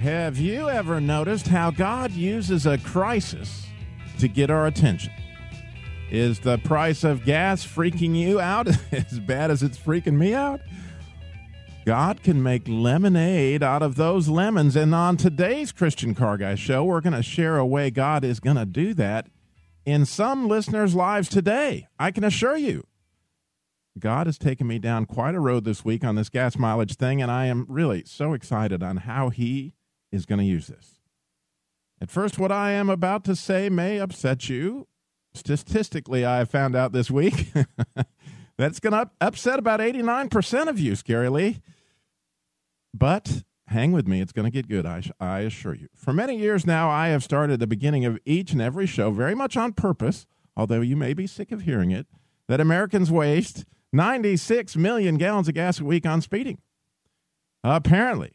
Have you ever noticed how God uses a crisis to get our attention? Is the price of gas freaking you out as bad as it's freaking me out? God can make lemonade out of those lemons. And on today's Christian Car Guy show, we're going to share a way God is going to do that in some listeners' lives today. I can assure you. God has taken me down quite a road this week on this gas mileage thing, and I am really so excited on how He is going to use this. At first, what I am about to say may upset you. Statistically, I have found out this week that's going to upset about 89% of you, scarily. But hang with me, it's going to get good, I, I assure you. For many years now, I have started the beginning of each and every show very much on purpose, although you may be sick of hearing it, that Americans waste 96 million gallons of gas a week on speeding. Apparently,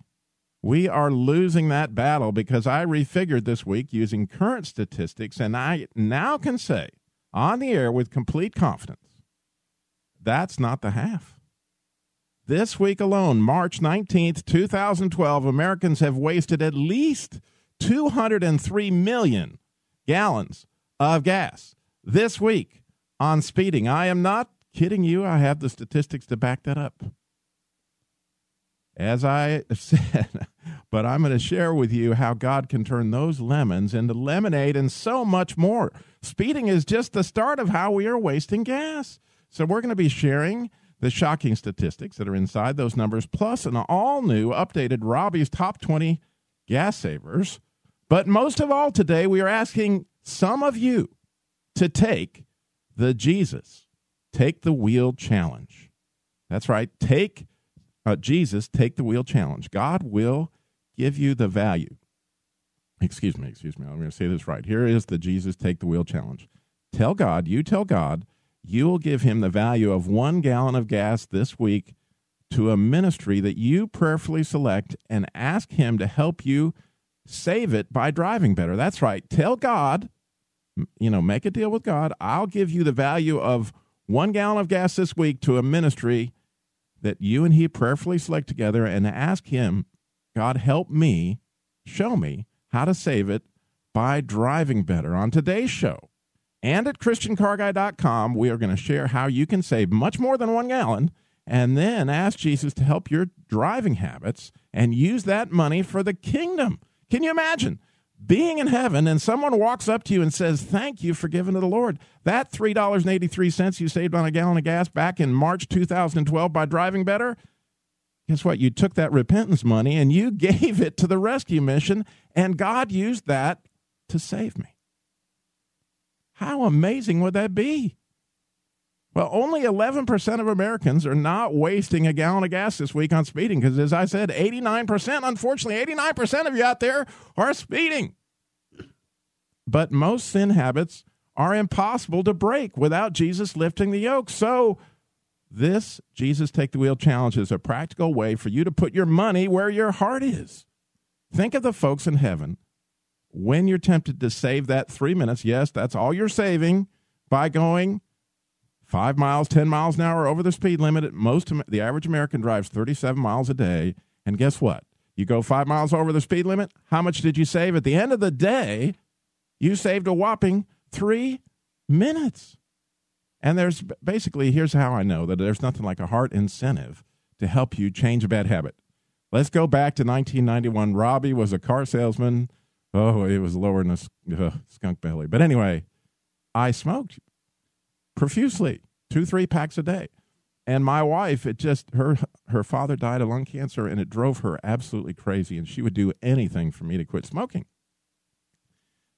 we are losing that battle because I refigured this week using current statistics, and I now can say on the air with complete confidence that's not the half. This week alone, March 19th, 2012, Americans have wasted at least 203 million gallons of gas this week on speeding. I am not kidding you. I have the statistics to back that up as I said, but I'm going to share with you how God can turn those lemons into lemonade and so much more. Speeding is just the start of how we are wasting gas. So we're going to be sharing the shocking statistics that are inside those numbers, plus an all new updated Robbie's Top 20 gas savers. But most of all, today we are asking some of you to take the Jesus Take the Wheel Challenge. That's right. Take uh, Jesus, take the wheel challenge. God will give you the value. Excuse me, excuse me. I'm going to say this right. Here is the Jesus take the wheel challenge. Tell God, you tell God, you will give him the value of one gallon of gas this week to a ministry that you prayerfully select and ask him to help you save it by driving better. That's right. Tell God, you know, make a deal with God. I'll give you the value of one gallon of gas this week to a ministry that you and he prayerfully select together and ask him, God, help me, show me how to save it by driving better. On today's show and at ChristianCarGuy.com, we are going to share how you can save much more than one gallon and then ask Jesus to help your driving habits and use that money for the kingdom. Can you imagine? Being in heaven and someone walks up to you and says, Thank you for giving to the Lord. That $3.83 you saved on a gallon of gas back in March 2012 by driving better, guess what? You took that repentance money and you gave it to the rescue mission, and God used that to save me. How amazing would that be? Well, only 11% of Americans are not wasting a gallon of gas this week on speeding because, as I said, 89%, unfortunately, 89% of you out there are speeding. But most sin habits are impossible to break without Jesus lifting the yoke. So, this Jesus Take the Wheel challenge is a practical way for you to put your money where your heart is. Think of the folks in heaven when you're tempted to save that three minutes. Yes, that's all you're saving by going five miles, 10 miles an hour over the speed limit. Most the average American drives 37 miles a day. And guess what? You go five miles over the speed limit. How much did you save? At the end of the day, you saved a whopping three minutes. And there's basically, here's how I know that there's nothing like a heart incentive to help you change a bad habit. Let's go back to 1991. Robbie was a car salesman. Oh, it was lower than a skunk belly. But anyway, I smoked profusely, two, three packs a day. And my wife, it just her her father died of lung cancer, and it drove her absolutely crazy. And she would do anything for me to quit smoking.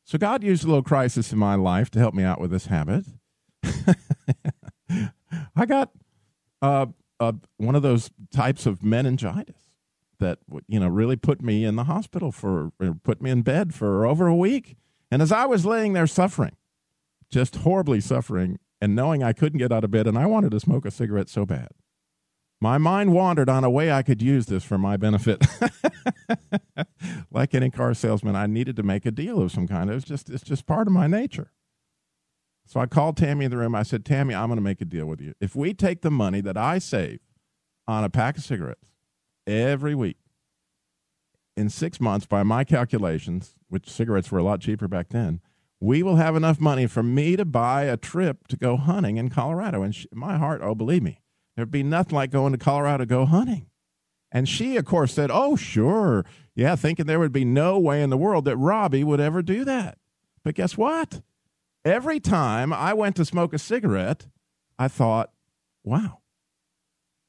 So God used a little crisis in my life to help me out with this habit. I got uh, uh, one of those types of meningitis that you know really put me in the hospital for put me in bed for over a week. And as I was laying there suffering, just horribly suffering, and knowing I couldn't get out of bed, and I wanted to smoke a cigarette so bad, my mind wandered on a way I could use this for my benefit. like any car salesman, I needed to make a deal of some kind. It was just it's just part of my nature. So I called Tammy in the room. I said, Tammy, I'm going to make a deal with you. If we take the money that I save on a pack of cigarettes every week in six months, by my calculations, which cigarettes were a lot cheaper back then, we will have enough money for me to buy a trip to go hunting in Colorado. And she, my heart, oh, believe me, there'd be nothing like going to Colorado to go hunting. And she, of course, said, Oh, sure. Yeah, thinking there would be no way in the world that Robbie would ever do that. But guess what? Every time I went to smoke a cigarette, I thought, wow,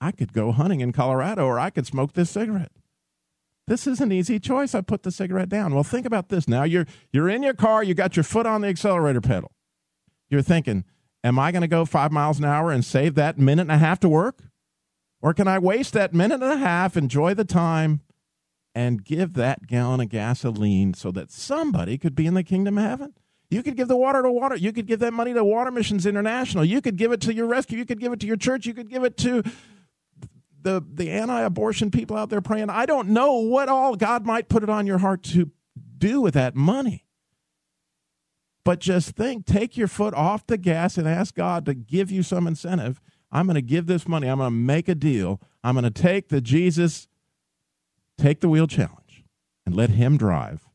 I could go hunting in Colorado or I could smoke this cigarette. This is an easy choice. I put the cigarette down. Well, think about this. Now you're you're in your car, you got your foot on the accelerator pedal. You're thinking, am I going to go 5 miles an hour and save that minute and a half to work? Or can I waste that minute and a half, enjoy the time and give that gallon of gasoline so that somebody could be in the kingdom of heaven? You could give the water to water. You could give that money to Water Missions International. You could give it to your rescue. You could give it to your church. You could give it to the the anti-abortion people out there praying. I don't know what all God might put it on your heart to do with that money. But just think, take your foot off the gas and ask God to give you some incentive. I'm going to give this money. I'm going to make a deal. I'm going to take the Jesus take the wheel challenge and let him drive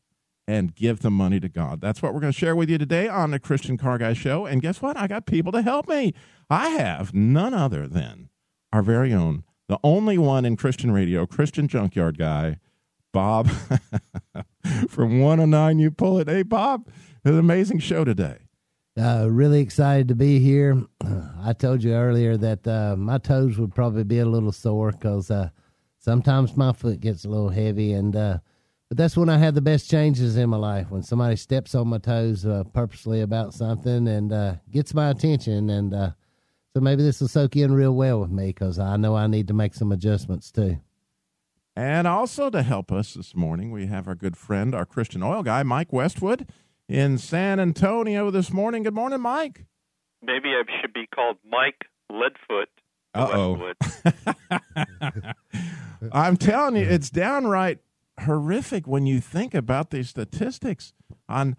and give the money to God. That's what we're going to share with you today on the Christian Car Guy Show. And guess what? I got people to help me. I have none other than our very own, the only one in Christian radio, Christian Junkyard Guy, Bob from 109 You Pull It. Hey, Bob, an amazing show today. Uh, really excited to be here. I told you earlier that uh, my toes would probably be a little sore because uh, sometimes my foot gets a little heavy and uh, but that's when I have the best changes in my life when somebody steps on my toes uh, purposely about something and uh, gets my attention. And uh, so maybe this will soak in real well with me because I know I need to make some adjustments too. And also to help us this morning, we have our good friend, our Christian oil guy, Mike Westwood, in San Antonio this morning. Good morning, Mike. Maybe I should be called Mike Leadfoot. Uh oh. I'm telling you, it's downright horrific when you think about these statistics on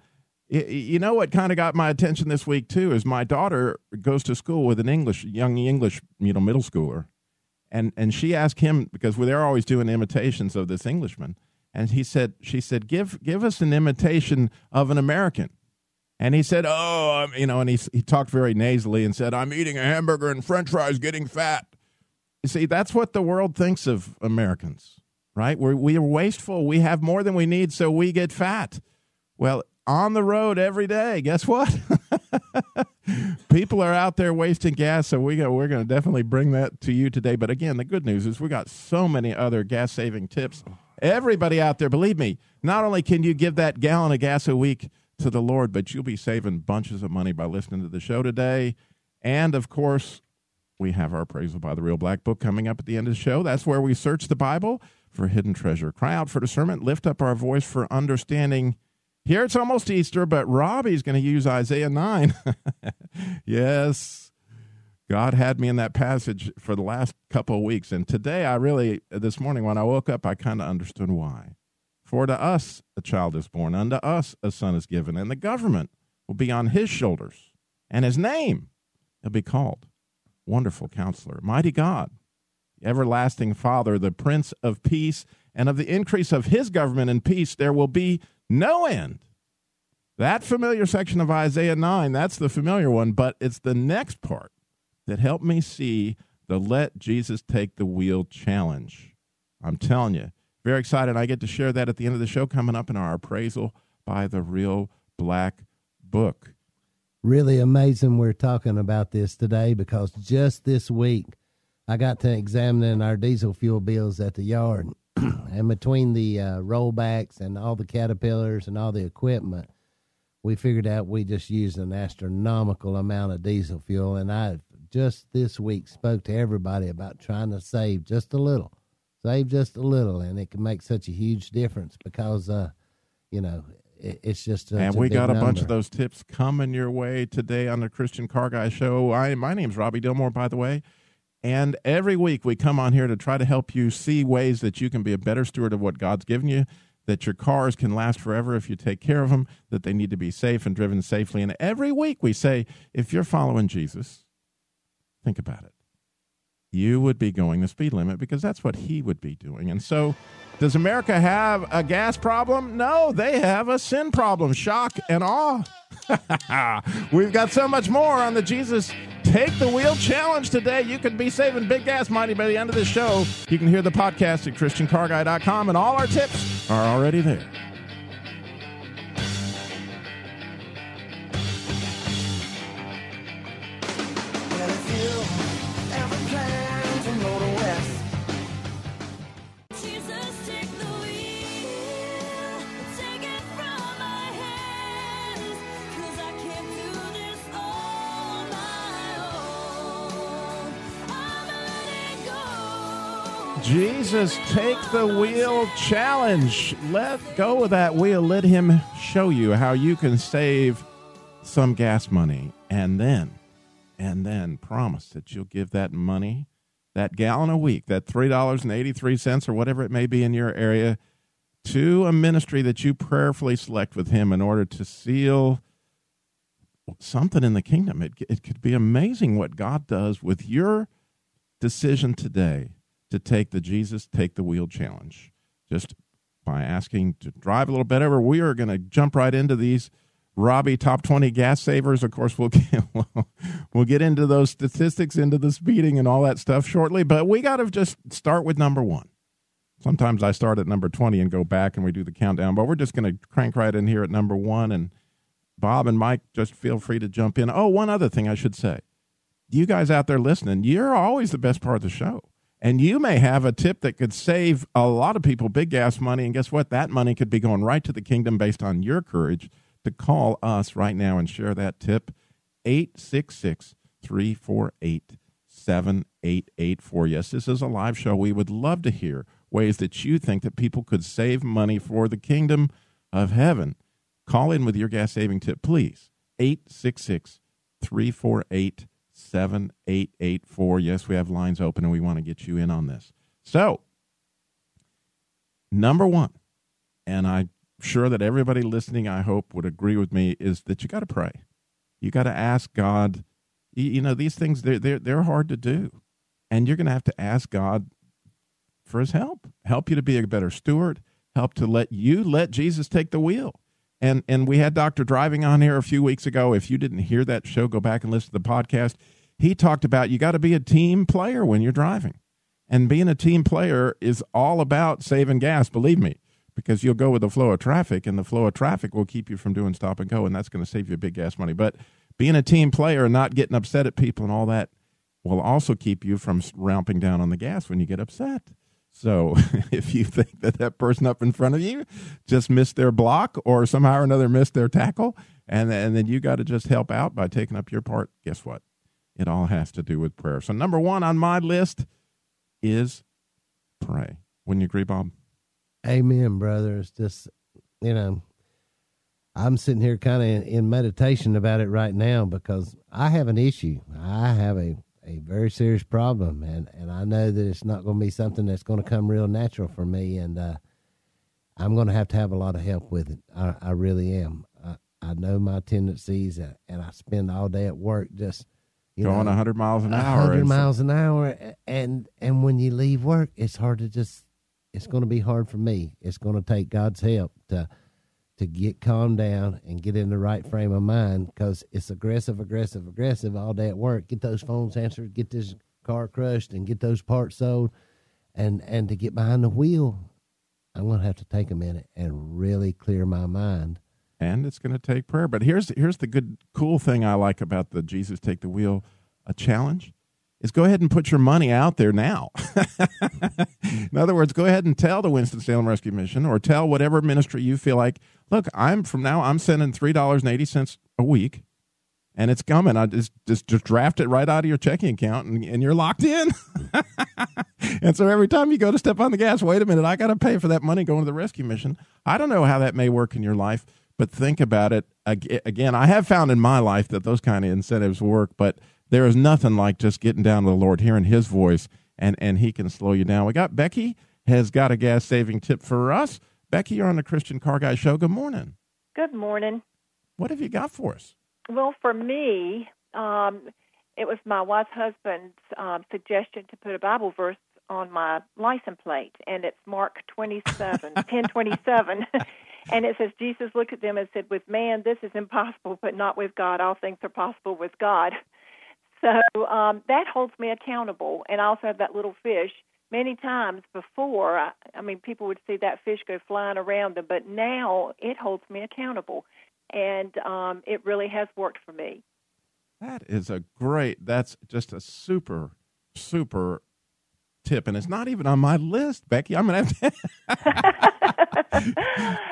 you know what kind of got my attention this week too is my daughter goes to school with an english young english you know middle schooler and and she asked him because they're always doing imitations of this englishman and he said she said give give us an imitation of an american and he said oh I'm, you know and he, he talked very nasally and said i'm eating a hamburger and french fries getting fat you see that's what the world thinks of americans right? We're, we are wasteful. We have more than we need, so we get fat. Well, on the road every day, guess what? People are out there wasting gas, so we we're going to definitely bring that to you today. But again, the good news is we got so many other gas saving tips. Everybody out there, believe me, not only can you give that gallon of gas a week to the Lord, but you'll be saving bunches of money by listening to the show today. And of course, we have our appraisal by the Real Black Book coming up at the end of the show. That's where we search the Bible for hidden treasure. Cry out for discernment, lift up our voice for understanding. Here it's almost Easter, but Robbie's going to use Isaiah 9. yes, God had me in that passage for the last couple of weeks. And today, I really, this morning when I woke up, I kind of understood why. For to us a child is born, unto us a son is given, and the government will be on his shoulders, and his name will be called Wonderful Counselor, Mighty God everlasting Father, the Prince of Peace, and of the increase of his government and peace there will be no end. That familiar section of Isaiah 9, that's the familiar one, but it's the next part that helped me see the Let Jesus Take the Wheel challenge. I'm telling you, very excited. I get to share that at the end of the show coming up in our appraisal by the Real Black Book. Really amazing we're talking about this today because just this week I got to examining our diesel fuel bills at the yard, and between the uh, rollbacks and all the caterpillars and all the equipment, we figured out we just used an astronomical amount of diesel fuel. And I just this week spoke to everybody about trying to save just a little. Save just a little, and it can make such a huge difference because, uh, you know, it, it's just. And we got a number. bunch of those tips coming your way today on the Christian Car Guy Show. I, my name's Robbie Dilmore, by the way. And every week we come on here to try to help you see ways that you can be a better steward of what God's given you, that your cars can last forever if you take care of them, that they need to be safe and driven safely. And every week we say, if you're following Jesus, think about it. You would be going the speed limit because that's what he would be doing. And so, does America have a gas problem? No, they have a sin problem. Shock and awe. We've got so much more on the Jesus Take the Wheel Challenge today. You could be saving big gas money by the end of this show. You can hear the podcast at ChristianCarGuy.com, and all our tips are already there. Jesus Take the Wheel Challenge. Let go of that wheel. Let Him show you how you can save some gas money. And then, and then promise that you'll give that money, that gallon a week, that $3.83 or whatever it may be in your area, to a ministry that you prayerfully select with Him in order to seal something in the kingdom. It, it could be amazing what God does with your decision today to take the Jesus Take the Wheel challenge. Just by asking to drive a little bit over, we are going to jump right into these Robbie top 20 gas savers. Of course, we'll get, we'll get into those statistics, into the speeding and all that stuff shortly, but we got to just start with number one. Sometimes I start at number 20 and go back and we do the countdown, but we're just going to crank right in here at number one. And Bob and Mike, just feel free to jump in. Oh, one other thing I should say. You guys out there listening, you're always the best part of the show. And you may have a tip that could save a lot of people big gas money. And guess what? That money could be going right to the kingdom based on your courage to call us right now and share that tip. 866 348 7884. Yes, this is a live show. We would love to hear ways that you think that people could save money for the kingdom of heaven. Call in with your gas saving tip, please. 866 348 7884. Yes, we have lines open and we want to get you in on this. So, number one, and I'm sure that everybody listening, I hope, would agree with me, is that you got to pray. You got to ask God. You know, these things, they're, they're, they're hard to do. And you're going to have to ask God for his help, help you to be a better steward, help to let you let Jesus take the wheel. And and we had Dr. Driving on here a few weeks ago. If you didn't hear that show, go back and listen to the podcast. He talked about you got to be a team player when you're driving. And being a team player is all about saving gas, believe me, because you'll go with the flow of traffic and the flow of traffic will keep you from doing stop and go and that's going to save you big gas money. But being a team player and not getting upset at people and all that will also keep you from ramping down on the gas when you get upset. So if you think that that person up in front of you just missed their block or somehow or another missed their tackle, and, and then you got to just help out by taking up your part, guess what? It all has to do with prayer. So number one on my list is pray. Wouldn't you agree, Bob? Amen, brother. It's just, you know, I'm sitting here kind of in, meditation about it right now because I have an issue. I have a a very serious problem, and and I know that it's not going to be something that's going to come real natural for me, and uh, I'm going to have to have a lot of help with it. I, I really am. I, I know my tendencies, and I spend all day at work just you going know, 100 miles an hour. 100 miles an hour, and and when you leave work, it's hard to just. It's going to be hard for me. It's going to take God's help to to get calmed down and get in the right frame of mind because it's aggressive, aggressive, aggressive all day at work. Get those phones answered, get this car crushed, and get those parts sold, and and to get behind the wheel, I'm going to have to take a minute and really clear my mind. And it's going to take prayer. But here's here's the good, cool thing I like about the Jesus Take the Wheel a challenge is go ahead and put your money out there now. in other words, go ahead and tell the Winston-Salem Rescue Mission or tell whatever ministry you feel like, look, I'm from now, I'm sending $3.80 a week and it's coming. I just just just draft it right out of your checking account, and, and you're locked in. and so every time you go to step on the gas, wait a minute, I got to pay for that money going to the rescue mission. I don't know how that may work in your life, but think about it again. I have found in my life that those kind of incentives work, but there is nothing like just getting down to the Lord, hearing His voice, and and He can slow you down. We got Becky has got a gas saving tip for us. Becky, you're on the Christian Car Guy Show. Good morning. Good morning. What have you got for us? Well, for me, um, it was my wife's husband's um, suggestion to put a Bible verse on my license plate, and it's Mark 27, 10 27. And it says, Jesus looked at them and said, With man, this is impossible, but not with God. All things are possible with God. So um, that holds me accountable. And I also have that little fish. Many times before, I, I mean, people would see that fish go flying around them, but now it holds me accountable and um, it really has worked for me. That is a great. That's just a super, super tip, and it's not even on my list, Becky. I'm gonna have to.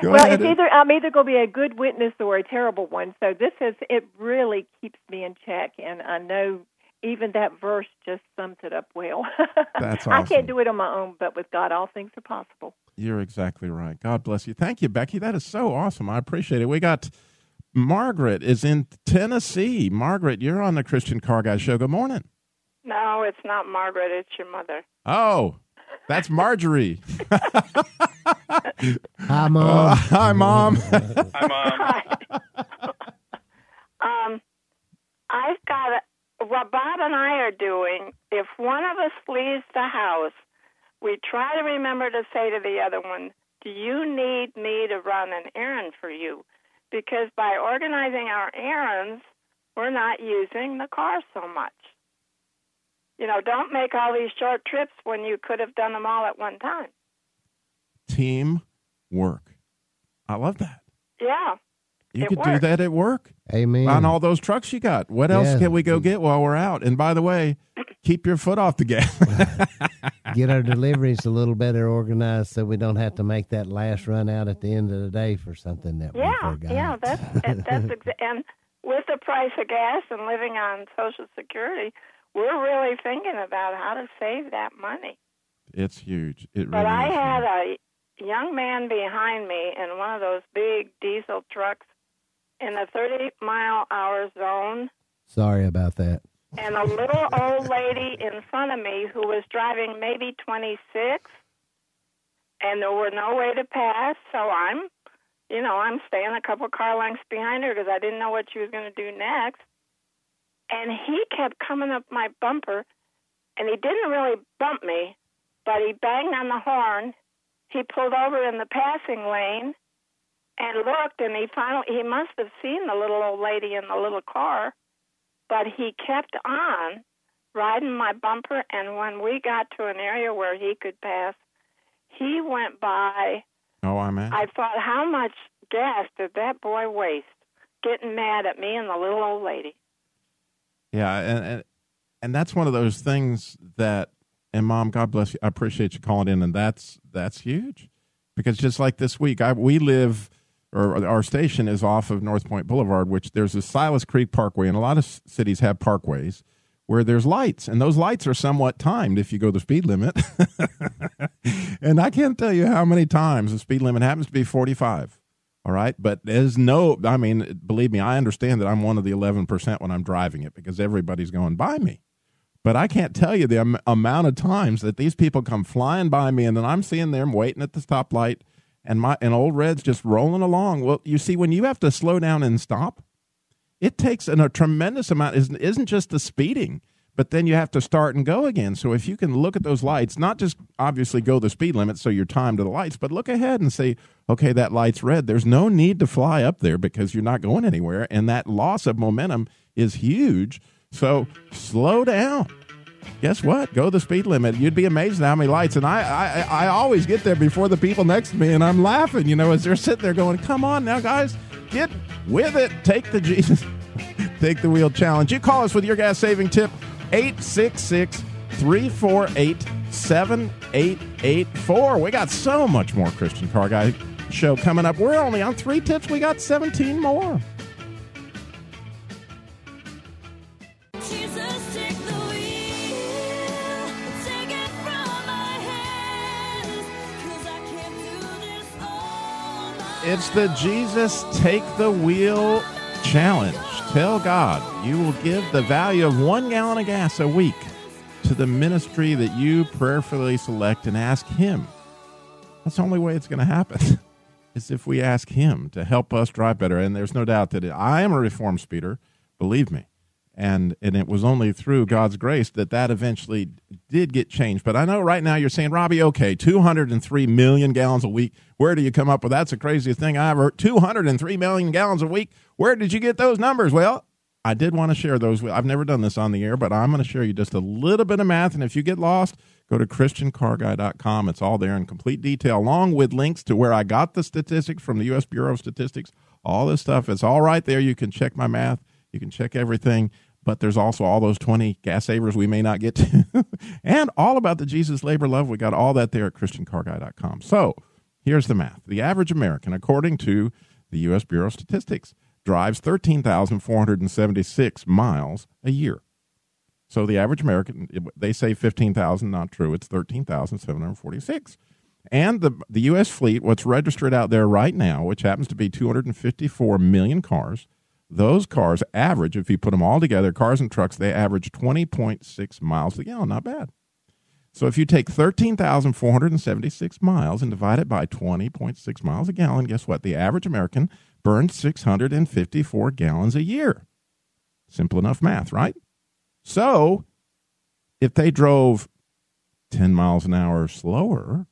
well, ahead. it's either I'm either going to be a good witness or a terrible one. So this is it. Really keeps me in check, and I know even that verse just sums it up well. That's awesome. I can't do it on my own, but with God, all things are possible. You're exactly right. God bless you. Thank you, Becky. That is so awesome. I appreciate it. We got Margaret is in Tennessee. Margaret, you're on the Christian Car Guy Show. Good morning. No, it's not Margaret. It's your mother. Oh, that's Marjorie. hi, mom. Uh, hi, mom. hi, mom. Um, I've got a, what Bob and I are doing. If one of us leaves the house, we try to remember to say to the other one, "Do you need me to run an errand for you?" because by organizing our errands, we're not using the car so much. You know, don't make all these short trips when you could have done them all at one time. Team work. I love that. Yeah. You could works. do that at work. Amen. On all those trucks you got. What else yeah. can we go get while we're out? And by the way, keep your foot off the gas. get our deliveries a little better organized so we don't have to make that last run out at the end of the day for something that yeah, we forgot. Yeah, that's that's exa- and with the price of gas and living on Social Security, we're really thinking about how to save that money. It's huge. It but really I had huge. a young man behind me in one of those big diesel trucks in the 30 mile hour zone. Sorry about that and a little old lady in front of me who was driving maybe 26 and there were no way to pass so i'm you know i'm staying a couple car lengths behind her because i didn't know what she was going to do next and he kept coming up my bumper and he didn't really bump me but he banged on the horn he pulled over in the passing lane and looked and he finally he must have seen the little old lady in the little car but he kept on riding my bumper, and when we got to an area where he could pass, he went by. Oh, I'm. I thought, how much gas did that boy waste? Getting mad at me and the little old lady. Yeah, and and, and that's one of those things that. And mom, God bless you. I appreciate you calling in, and that's that's huge, because just like this week, I we live or our station is off of North Point Boulevard, which there's a Silas Creek Parkway, and a lot of cities have parkways where there's lights, and those lights are somewhat timed if you go the speed limit. and I can't tell you how many times the speed limit happens to be 45. All right, but there's no, I mean, believe me, I understand that I'm one of the 11% when I'm driving it because everybody's going by me. But I can't tell you the am- amount of times that these people come flying by me, and then I'm seeing them waiting at the stoplight and my and old red's just rolling along. Well, you see, when you have to slow down and stop, it takes an, a tremendous amount. Isn't isn't just the speeding, but then you have to start and go again. So if you can look at those lights, not just obviously go the speed limit, so you're timed to the lights, but look ahead and say, okay, that light's red. There's no need to fly up there because you're not going anywhere, and that loss of momentum is huge. So slow down guess what? Go the speed limit. You'd be amazed how many lights. And I, I, I always get there before the people next to me, and I'm laughing, you know, as they're sitting there going, "Come on now, guys, get with it. Take the Jesus, take the wheel challenge." You call us with your gas saving tip, 866 348 7884. We got so much more Christian Car Guy show coming up. We're only on three tips, we got 17 more. It's the Jesus Take the Wheel Challenge. Tell God you will give the value of one gallon of gas a week to the ministry that you prayerfully select and ask Him. That's the only way it's going to happen, is if we ask Him to help us drive better. And there's no doubt that I am a reform speeder, believe me. And, and it was only through God's grace that that eventually did get changed. But I know right now you're saying, Robbie, okay, 203 million gallons a week. Where do you come up with? That's the craziest thing I ever heard. 203 million gallons a week. Where did you get those numbers? Well, I did want to share those. I've never done this on the air, but I'm going to share you just a little bit of math. And if you get lost, go to ChristianCarGuy.com. It's all there in complete detail, along with links to where I got the statistics from the U.S. Bureau of Statistics. All this stuff, it's all right there. You can check my math, you can check everything. But there's also all those 20 gas savers we may not get to, and all about the Jesus labor love. We got all that there at ChristianCarGuy.com. So here's the math the average American, according to the U.S. Bureau of Statistics, drives 13,476 miles a year. So the average American, they say 15,000, not true. It's 13,746. And the, the U.S. fleet, what's registered out there right now, which happens to be 254 million cars, those cars average, if you put them all together, cars and trucks, they average 20.6 miles a gallon. Not bad. So if you take 13,476 miles and divide it by 20.6 miles a gallon, guess what? The average American burns 654 gallons a year. Simple enough math, right? So if they drove 10 miles an hour slower,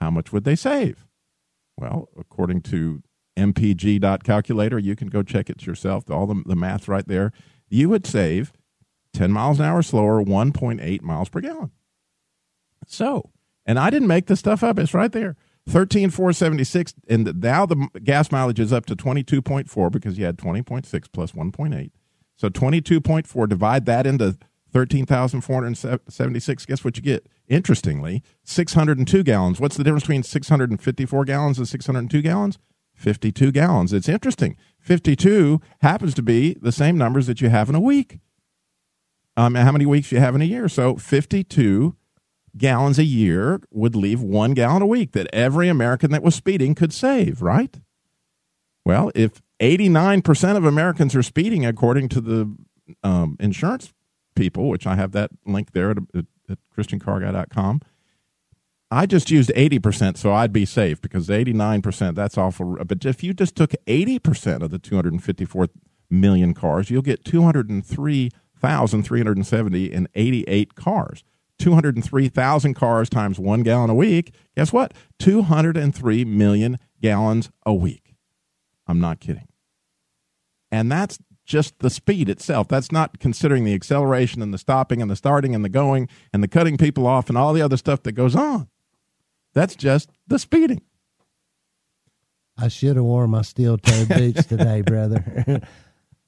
how much would they save? Well, according to mpg.calculator, you can go check it yourself, all the, the math right there. You would save 10 miles an hour slower, 1.8 miles per gallon. So, and I didn't make this stuff up, it's right there. 13,476, and now the gas mileage is up to 22.4 because you had 20.6 plus 1.8. So 22.4, divide that into 13,476. Guess what you get? Interestingly, 602 gallons. What's the difference between 654 gallons and 602 gallons? 52 gallons. It's interesting. 52 happens to be the same numbers that you have in a week. Um, how many weeks you have in a year? So 52 gallons a year would leave one gallon a week that every American that was speeding could save, right? Well, if 89% of Americans are speeding, according to the um, insurance people, which I have that link there at, at, at ChristianCarGuy.com, I just used 80%, so I'd be safe because 89%, that's awful. But if you just took 80% of the 254 million cars, you'll get 203,370 and 88 cars. 203,000 cars times one gallon a week. Guess what? 203 million gallons a week. I'm not kidding. And that's just the speed itself. That's not considering the acceleration and the stopping and the starting and the going and the cutting people off and all the other stuff that goes on. That's just the speeding. I should have worn my steel toed boots today, brother.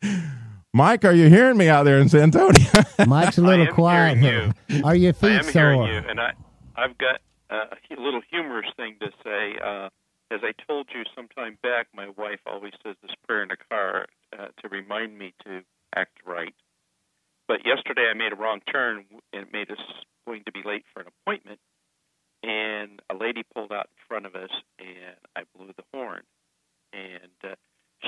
Mike, are you hearing me out there in San Antonio? Mike's a little quiet. You. Are your feet I am sore? hearing you, and I, I've got uh, a little humorous thing to say. Uh, as I told you sometime back, my wife always says this prayer in the car uh, to remind me to act right. But yesterday I made a wrong turn and made us going to be late for an appointment. And a lady pulled out in front of us, and I blew the horn. And uh,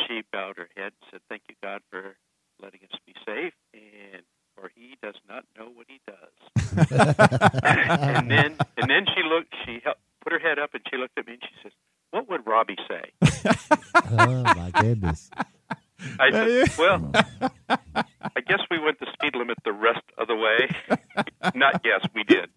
she bowed her head and said, "Thank you, God, for letting us be safe." And for He does not know what He does. and then, and then she looked. She hel- put her head up, and she looked at me, and she says, "What would Robbie say?" oh my goodness! I said, "Well, I guess we went the speed limit the rest of the way." Not yes, we did.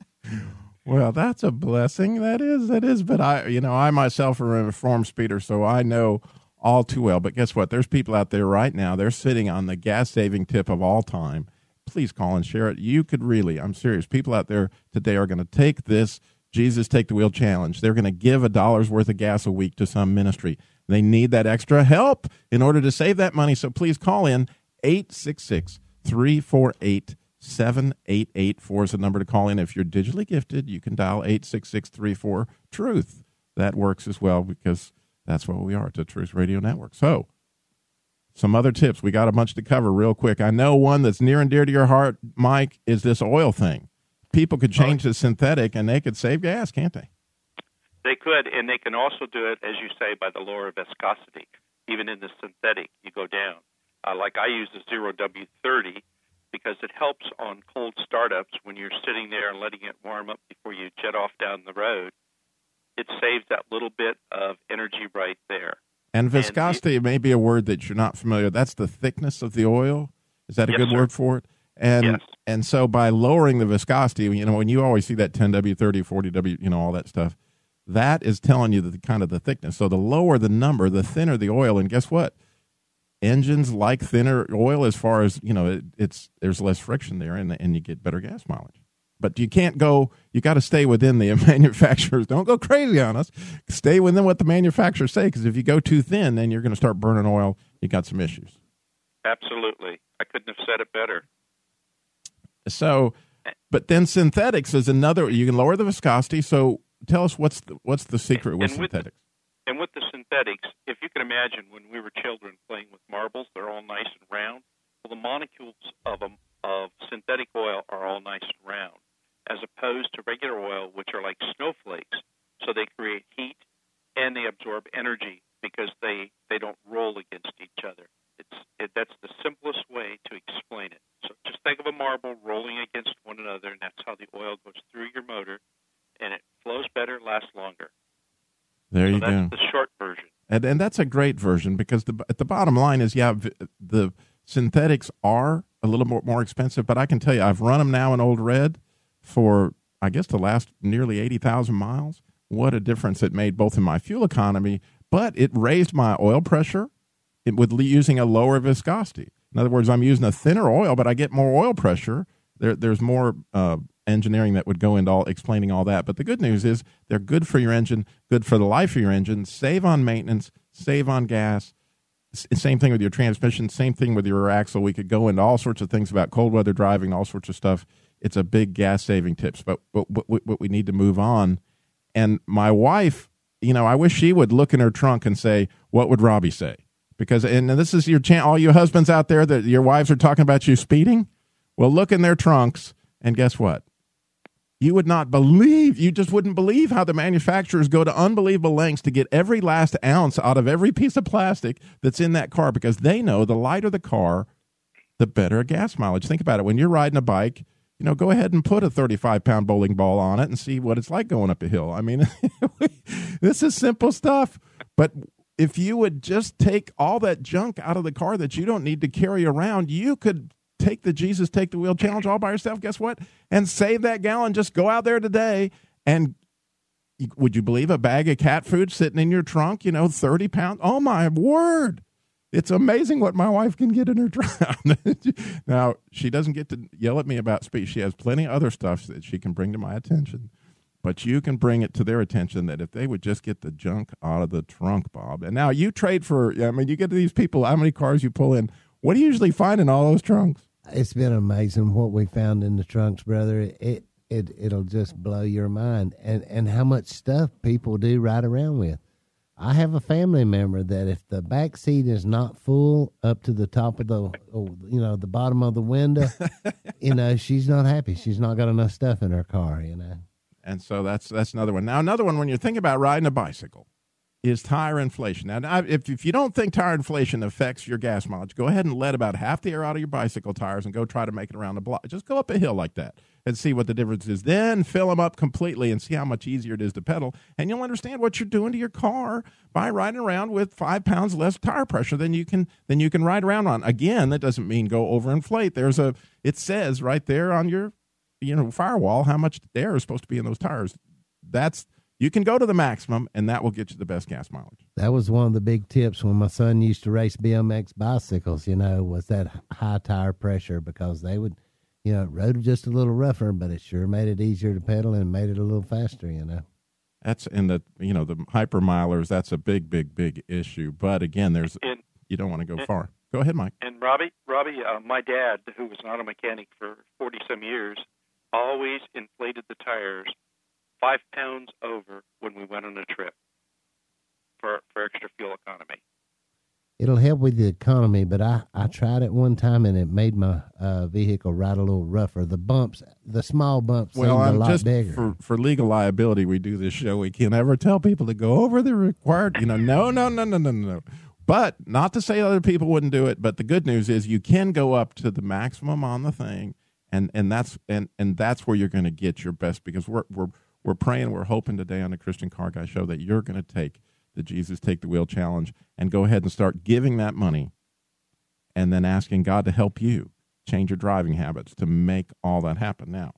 Well, that's a blessing. That is, that is. But I, you know, I myself am a reform speeder, so I know all too well. But guess what? There's people out there right now. They're sitting on the gas saving tip of all time. Please call and share it. You could really, I'm serious. People out there today are going to take this Jesus Take the Wheel challenge. They're going to give a dollar's worth of gas a week to some ministry. They need that extra help in order to save that money. So please call in 866 348 7884 is the number to call in. If you're digitally gifted, you can dial 86634 Truth. That works as well because that's what we are. It's a Truth Radio Network. So, some other tips. We got a bunch to cover real quick. I know one that's near and dear to your heart, Mike, is this oil thing. People could change to synthetic and they could save gas, can't they? They could, and they can also do it, as you say, by the lower viscosity. Even in the synthetic, you go down. Uh, like I use the Zero W30 because it helps on cold startups when you're sitting there and letting it warm up before you jet off down the road. It saves that little bit of energy right there. And viscosity and may be a word that you're not familiar. with. That's the thickness of the oil. Is that a Yes, good sir. word for it? And Yes. and so by lowering the viscosity, you know, when you always see that 10W, 30, 40W, you know, all that stuff, that is telling you the kind of the thickness. So the lower the number, the thinner the oil. And guess what? Engines like thinner oil as far as you know. It, it's there's less friction there, and and you get better gas mileage. But you can't go. You got to stay within the manufacturers. Don't go crazy on us. Stay within what the manufacturers say, because if you go too thin, then you're going to start burning oil. You got some issues. Absolutely. I couldn't have said it better. So, but then synthetics is another. You can lower the viscosity. So tell us what's the, what's the secret with And with the- synthetics? And with the synthetics, if you can imagine when we were children playing with marbles, they're all nice and round. Well, the molecules of them, of synthetic oil are all nice and round, as opposed to regular oil, which are like snowflakes. So they create heat and they absorb energy because they they don't roll against each other. It's it, that's the simplest way to explain it. So just think of a marble rolling against one another, and that's how the oil goes through your motor, and it flows better, lasts longer. There so you that's go. the short version. and and that's a great version because the at the bottom line is yeah the synthetics are a little more more expensive but I can tell you I've run them now in Old Red for I guess the last nearly eighty thousand miles. What a difference it made both in my fuel economy, but it raised my oil pressure it, with using a lower viscosity. In other words, I'm using a thinner oil, but I get more oil pressure. There, there's more uh, engineering that would go into all explaining all that. But the good news is they're good for your engine, good for the life of your engine. Save on maintenance, save on gas. S- Same thing with your transmission. Same thing with your axle. We could go into all sorts of things about cold weather driving, all sorts of stuff. It's a big gas saving tips. But but, but, we- we need to move on. And my wife, you know, I wish she would look in her trunk and say, "What would Robbie say?" Because and this is your chance, all you husbands out there that your wives are talking about you speeding. Well, look in their trunks, and guess what? You would not believe, you just wouldn't believe how the manufacturers go to unbelievable lengths to get every last ounce out of every piece of plastic that's in that car because they know the lighter the car, the better gas mileage. Think about it. When you're riding a bike, you know, go ahead and put a 35 pound bowling ball on it and see what it's like going up a hill. I mean, this is simple stuff. But if you would just take all that junk out of the car that you don't need to carry around, you could take the Jesus Take the Wheel challenge all by yourself. Guess what? And save that gallon. Just go out there today and would you believe a bag of cat food sitting in your trunk, you know, 30 pounds? Oh my word. It's amazing what my wife can get in her trunk. now, she doesn't get to yell at me about speed. She has plenty of other stuff that she can bring to my attention. But you can bring it to their attention that if they would just get the junk out of the trunk, Bob. And now you trade for, I mean, you get to these people, how many cars you pull in. What do you usually find in all those trunks? It's been amazing what we found in the trunks, brother. It it it'll just blow your mind, and and how much stuff people do ride around with. I have a family member that if the back seat is not full up to the top of the, oh, you know, the bottom of the window, you know, she's not happy. She's not got enough stuff in her car, you know. And so that's that's another one. Now another one when you're thinking about riding a bicycle is tire inflation. Now if if you don't think tire inflation affects your gas mileage, go ahead and let about half the air out of your bicycle tires and go try to make it around the block. Just go up a hill like that and see what the difference is. Then fill them up completely and see how much easier it is to pedal, and you'll understand what you're doing to your car by riding around with five pounds less tire pressure than you can than you can ride around on. Again, that doesn't mean go overinflate. There's a it says right there on your you know firewall how much air is supposed to be in those tires. That's you can go to the maximum, and that will get you the best gas mileage. That was one of the big tips when my son used to race BMX bicycles, you know, was that high tire pressure because they would, you know, rode just a little rougher, but it sure made it easier to pedal and made it a little faster, you know. That's in the you know the hypermilers. That's a big, big, big issue. But again, there's And you don't want to go far. Go ahead, Mike. and Robbie, Robbie, uh, my dad, who was an auto mechanic for forty some years, always inflated the tires five pounds over when we went on a trip for for extra fuel economy. It'll help with the economy. But I I tried it one time and it made my uh, vehicle ride a little rougher. The bumps, the small bumps, Well, seemed a I'm lot just bigger. for for legal liability. We do this show. We can't ever tell people to go over the required. You know, no, no, no, no, no, no. But not to say other people wouldn't do it. But the good news is you can go up to the maximum on the thing, and and that's and and that's where you're going to get your best because we're we're we're praying, we're hoping today on the Christian Car Guy show that you're going to take the Jesus Take the Wheel challenge and go ahead and start giving that money, and then asking God to help you change your driving habits to make all that happen. Now,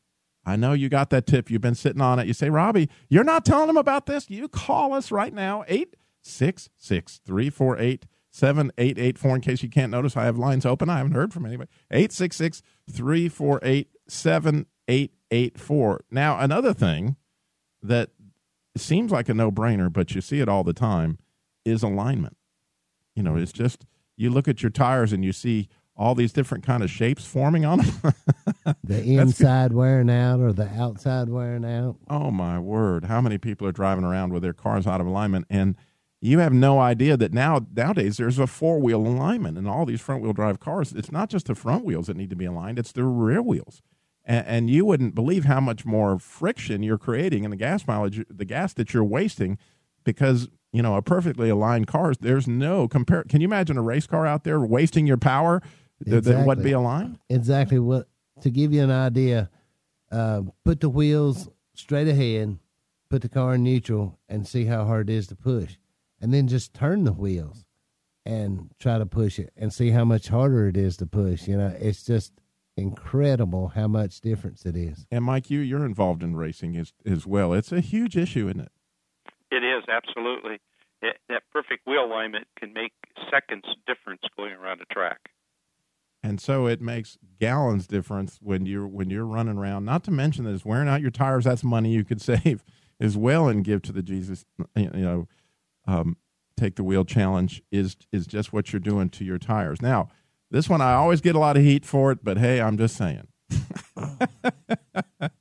I know you got that tip. You've been sitting on it. You say, Robbie, you're not telling them about this. You call us right now, 866 348 7884. In case you can't notice, I have lines open. I haven't heard from anybody. 866 348 7884. Now, another thing that seems like a no brainer, but you see it all the time is alignment. You know, it's just you look at your tires and you see all these different kind of shapes forming on them. the inside wearing out or the outside wearing out. Oh my word! How many people are driving around with their cars out of alignment, and you have no idea that now nowadays there's a four wheel alignment in all these front wheel drive cars. It's not just the front wheels that need to be aligned; it's the rear wheels. And, and you wouldn't believe how much more friction you're creating in the gas mileage, the gas that you're wasting, because you know a perfectly aligned car. There's no compare. Can you imagine a race car out there wasting your power that, that would Exactly. be aligned? Exactly what to give you an idea. Uh, put the wheels straight ahead, put the car in neutral, and see how hard it is to push, and then just turn the wheels and try to push it and see how much harder it is to push. You know, it's just incredible how much difference it is. And Mike, you you're involved in racing as as well. It's a huge issue, isn't it? It is absolutely it, that perfect wheel alignment can make seconds difference going around a track. and so it makes gallons difference when you're when you're running around. Not to mention that it's wearing out your tires. That's money you could save as well and give to the Jesus. You know, um, take the wheel challenge is is just what you're doing to your tires. Now, this one I always get a lot of heat for it, but hey, I'm just saying.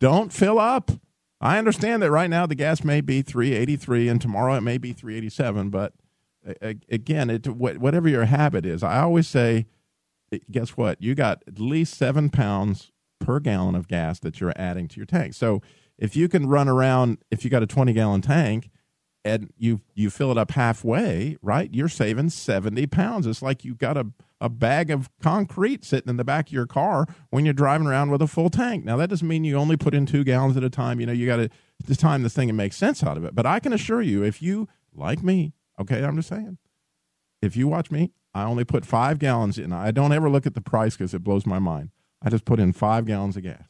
Don't fill up. I understand that right now the gas may be 383 and tomorrow it may be 387, but again, it whatever your habit is, I always say eh, guess what? You got at least seven pounds per gallon of gas that you're adding to your tank. So if you can run around, if you got a 20 gallon tank and you you fill it up halfway, right? You're saving 70 pounds. It's like you've got a, a bag of concrete sitting in the back of your car when you're driving around with a full tank. Now that doesn't mean you only put in two gallons at a time. You know, you got to to time this thing and make sense out of it. But I can assure you, if you like me, okay, I'm just saying, if you watch me, I only put five gallons in. I don't ever look at the price because it blows my mind. I just put in five gallons of gas.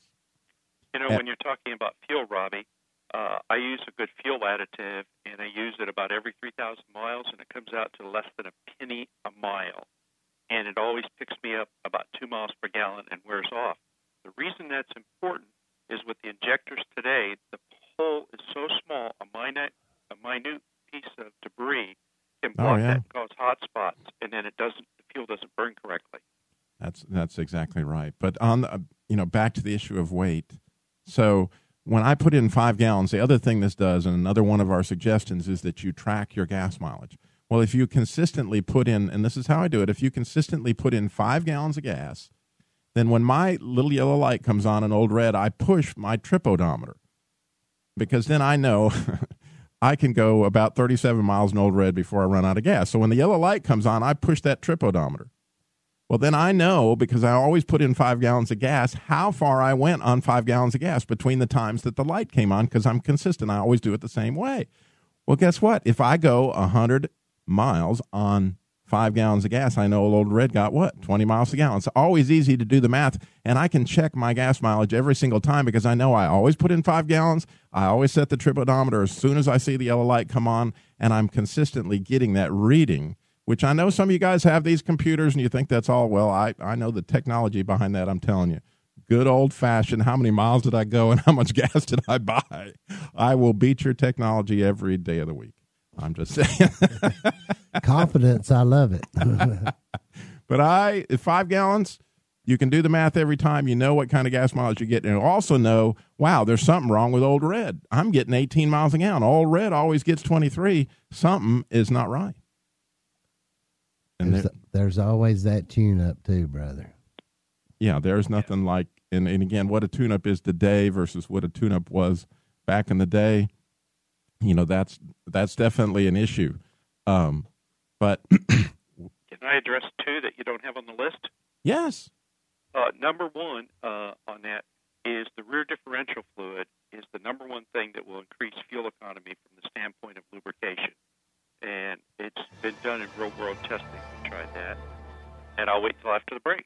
You know, when you're talking about fuel, Robbie, uh, I use a good fuel additive, and I use it about every 3,000 miles, and it comes out to less than a penny a mile. And it always picks me up about two miles per gallon and wears off. The reason that's important is with the injectors today, the hole is so small, a minute, a minute piece of debris can Oh, yeah. that and cause hot spots, and then it doesn't, the fuel doesn't burn correctly. That's that's exactly right. But on the, you know back to the issue of weight. So when I put in five gallons, the other thing this does, and another one of our suggestions is that you track your gas mileage. Well, if you consistently put in, and this is how I do it, if you consistently put in five gallons of gas, then when my little yellow light comes on in old red, I push my trip odometer because then I know I can go about 37 miles in old red before I run out of gas. So when the yellow light comes on, I push that trip odometer. Well, then I know because I always put in five gallons of gas how far I went on five gallons of gas between the times that the light came on because I'm consistent. I always do it the same way. Well, guess what? If I go 100 miles on five gallons of gas, I know old red got what? 20 miles a gallon. It's always easy to do the math, and I can check my gas mileage every single time because I know I always put in five gallons. I always set the trip odometer as soon as I see the yellow light come on, and I'm consistently getting that reading which I know some of you guys have these computers and you think that's all. Well, I, I know the technology behind that. I'm telling you. Good old fashioned, how many miles did I go and how much gas did I buy? I will beat your technology every day of the week. I'm just saying. Confidence, I love it. but I, five gallons, you can do the math every time. You know what kind of gas mileage you get. And you also know, wow, there's something wrong with Old Red. I'm getting 18 miles a gallon. Old Red always gets 23. Something is not right. And there's, there, there's always that tune up too, brother. yeah, there's nothing like, and, and again, what a tune up is today versus what a tune up was back in the day. You know, that's that's definitely an issue. Um, but Can I address two that you don't have on the list? yes, Uh, number one uh, on that is the rear differential fluid is the number one thing that will increase fuel economy from the standpoint of lubrication. And it's been done in real world testing. We tried that. And I'll wait till after the break.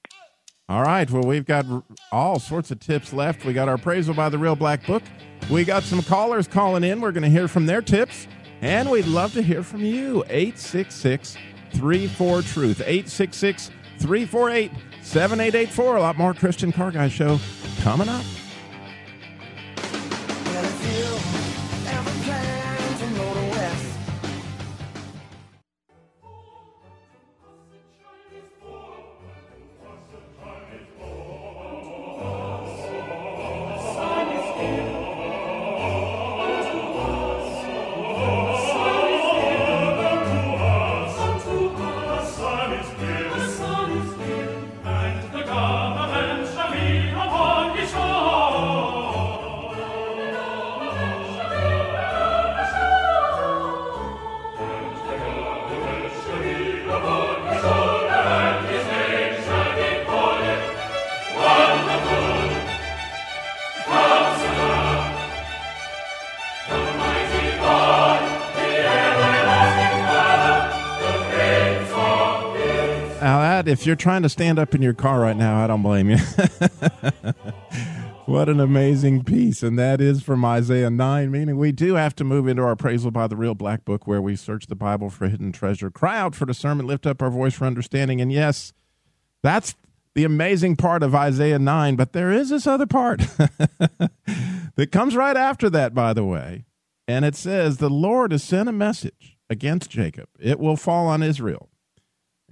All right. Well, we've got all sorts of tips left. We got our appraisal by the Real Black Book. We got some callers calling in. We're going to hear from their tips. And we'd love to hear from you. 866 34 Truth. 866 348 7884. A lot more Christian Car Guy Show coming up. That, if you're trying to stand up in your car right now, I don't blame you. what an amazing piece. And that is from Isaiah 9, meaning we do have to move into our appraisal by the real black book where we search the Bible for hidden treasure, cry out for discernment, lift up our voice for understanding. And yes, that's the amazing part of Isaiah 9, but there is this other part that comes right after that, by the way. And it says, The Lord has sent a message against Jacob, it will fall on Israel.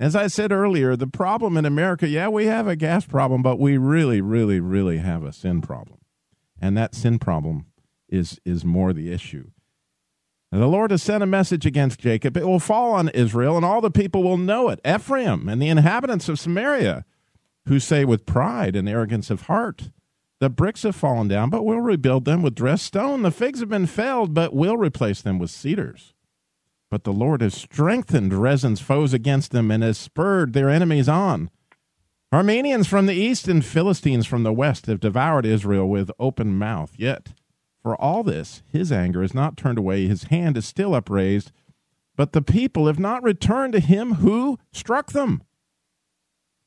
As I said earlier, the problem in America, yeah, we have a gas problem, but we really, really, really have a sin problem. And that sin problem is, is more the issue. The Lord has sent a message against Jacob. It will fall on Israel, and all the people will know it. Ephraim and the inhabitants of Samaria, who say with pride and arrogance of heart, The bricks have fallen down, but we'll rebuild them with dressed stone. The figs have been felled, but we'll replace them with cedars. But the Lord has strengthened Rezin's foes against them and has spurred their enemies on. Arameans from the east and Philistines from the west have devoured Israel with open mouth. Yet, for all this, his anger is not turned away, his hand is still upraised, but the people have not returned to him who struck them.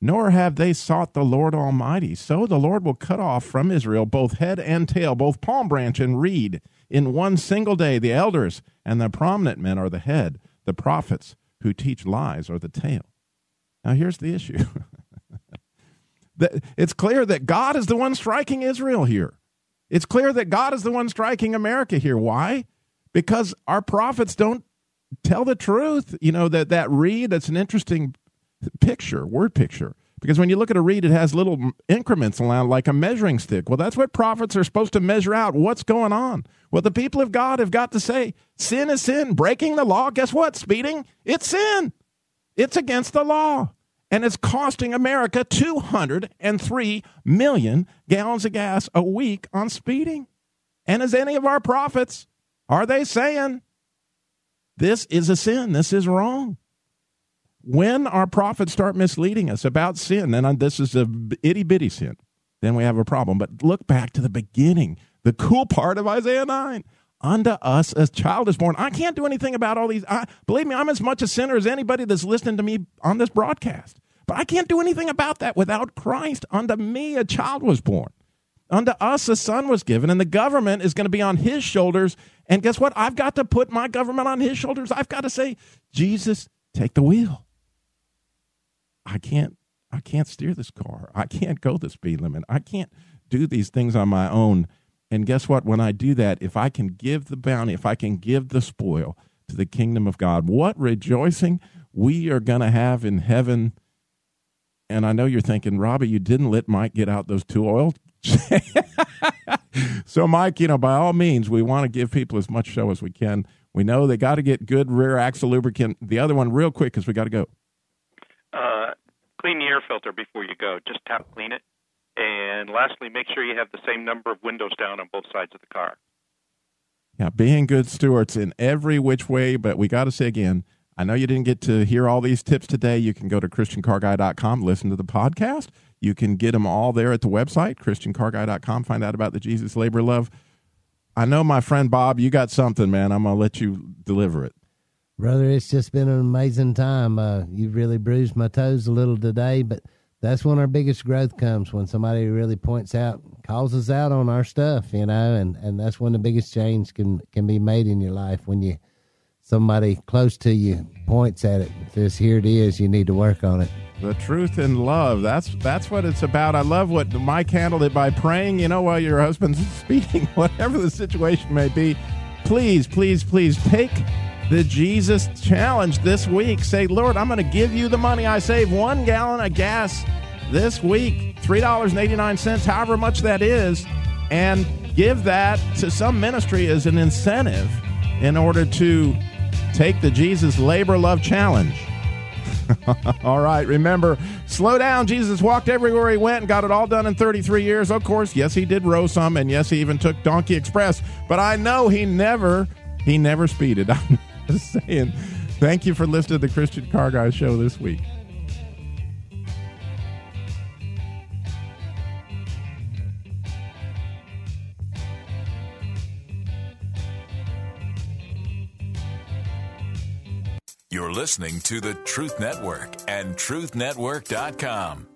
Nor have they sought the Lord Almighty. So the Lord will cut off from Israel both head and tail, both palm branch and reed, in one single day. The elders and the prominent men are the head, the prophets who teach lies are the tail. Now, here's the issue it's clear that God is the one striking Israel here. It's clear that God is the one striking America here. Why? Because our prophets don't tell the truth. You know, that, that reed, that's an interesting picture, word picture. Because when you look at a reed, it has little increments around like a measuring stick. Well, that's what prophets are supposed to measure out what's going on. Well, the people of God have got to say, sin is sin. Breaking the law, guess what? Speeding, it's sin. It's against the law. And it's costing America 203 million gallons of gas a week on speeding. And as any of our prophets, are they saying this is a sin? This is wrong when our prophets start misleading us about sin, and this is a itty bitty sin, then we have a problem. But look back to the beginning, the cool part of Isaiah 9. Unto us a child is born. I can't do anything about all these. I, believe me, I'm as much a sinner as anybody that's listening to me on this broadcast. But I can't do anything about that without Christ. Unto me a child was born. Unto us a son was given, and the government is going to be on his shoulders. And guess what? I've got to put my government on his shoulders. I've got to say, Jesus, take the wheel. I can't I can't steer this car. I can't go the speed limit. I can't do these things on my own. And guess what? When I do that, if I can give the bounty, if I can give the spoil to the kingdom of God, what rejoicing we are going to have in heaven. And I know you're thinking, Robbie, you didn't let Mike get out those two oil. so, Mike, you know, by all means, we want to give people as much show as we can. We know they got to get good rear axle lubricant. The other one, real quick, because we got to go. Uh, clean the air filter before you go. Just tap clean it. And lastly, make sure you have the same number of windows down on both sides of the car. Yeah, being good stewards in every which way, but we got to say again, I know you didn't get to hear all these tips today. You can go to christiancarguy.com, listen to the podcast. You can get them all there at the website, christiancarguy.com, find out about the Jesus Labor Love. I know my friend Bob, you got something, man. I'm going to let you deliver it. Brother, it's just been an amazing time. Uh, you've really bruised my toes a little today, but that's when our biggest growth comes when somebody really points out, calls us out on our stuff, you know, and, and that's when the biggest change can, can be made in your life when you somebody close to you points at it, says, "Here it is. You need to work on it." The truth and love. That's that's what it's about. I love what Mike handled it by praying. You know, while your husband's speaking, whatever the situation may be, please, please, please take the Jesus challenge this week. Say, Lord, I'm going to give you the money I save one gallon of gas this week, three dollars and eighty nine cents, however much that is, and give that to some ministry as an incentive in order to take the Jesus Labor Love Challenge. all right, remember, slow down. Jesus walked everywhere he went and got it all done in 33 years. Of course, yes, he did row some, and yes, he even took Donkey Express. But I know he never, he never speeded. Just saying. Thank you for listening to the Christian Car Guy Show this week. You're listening to the Truth Network and TruthNetwork.com.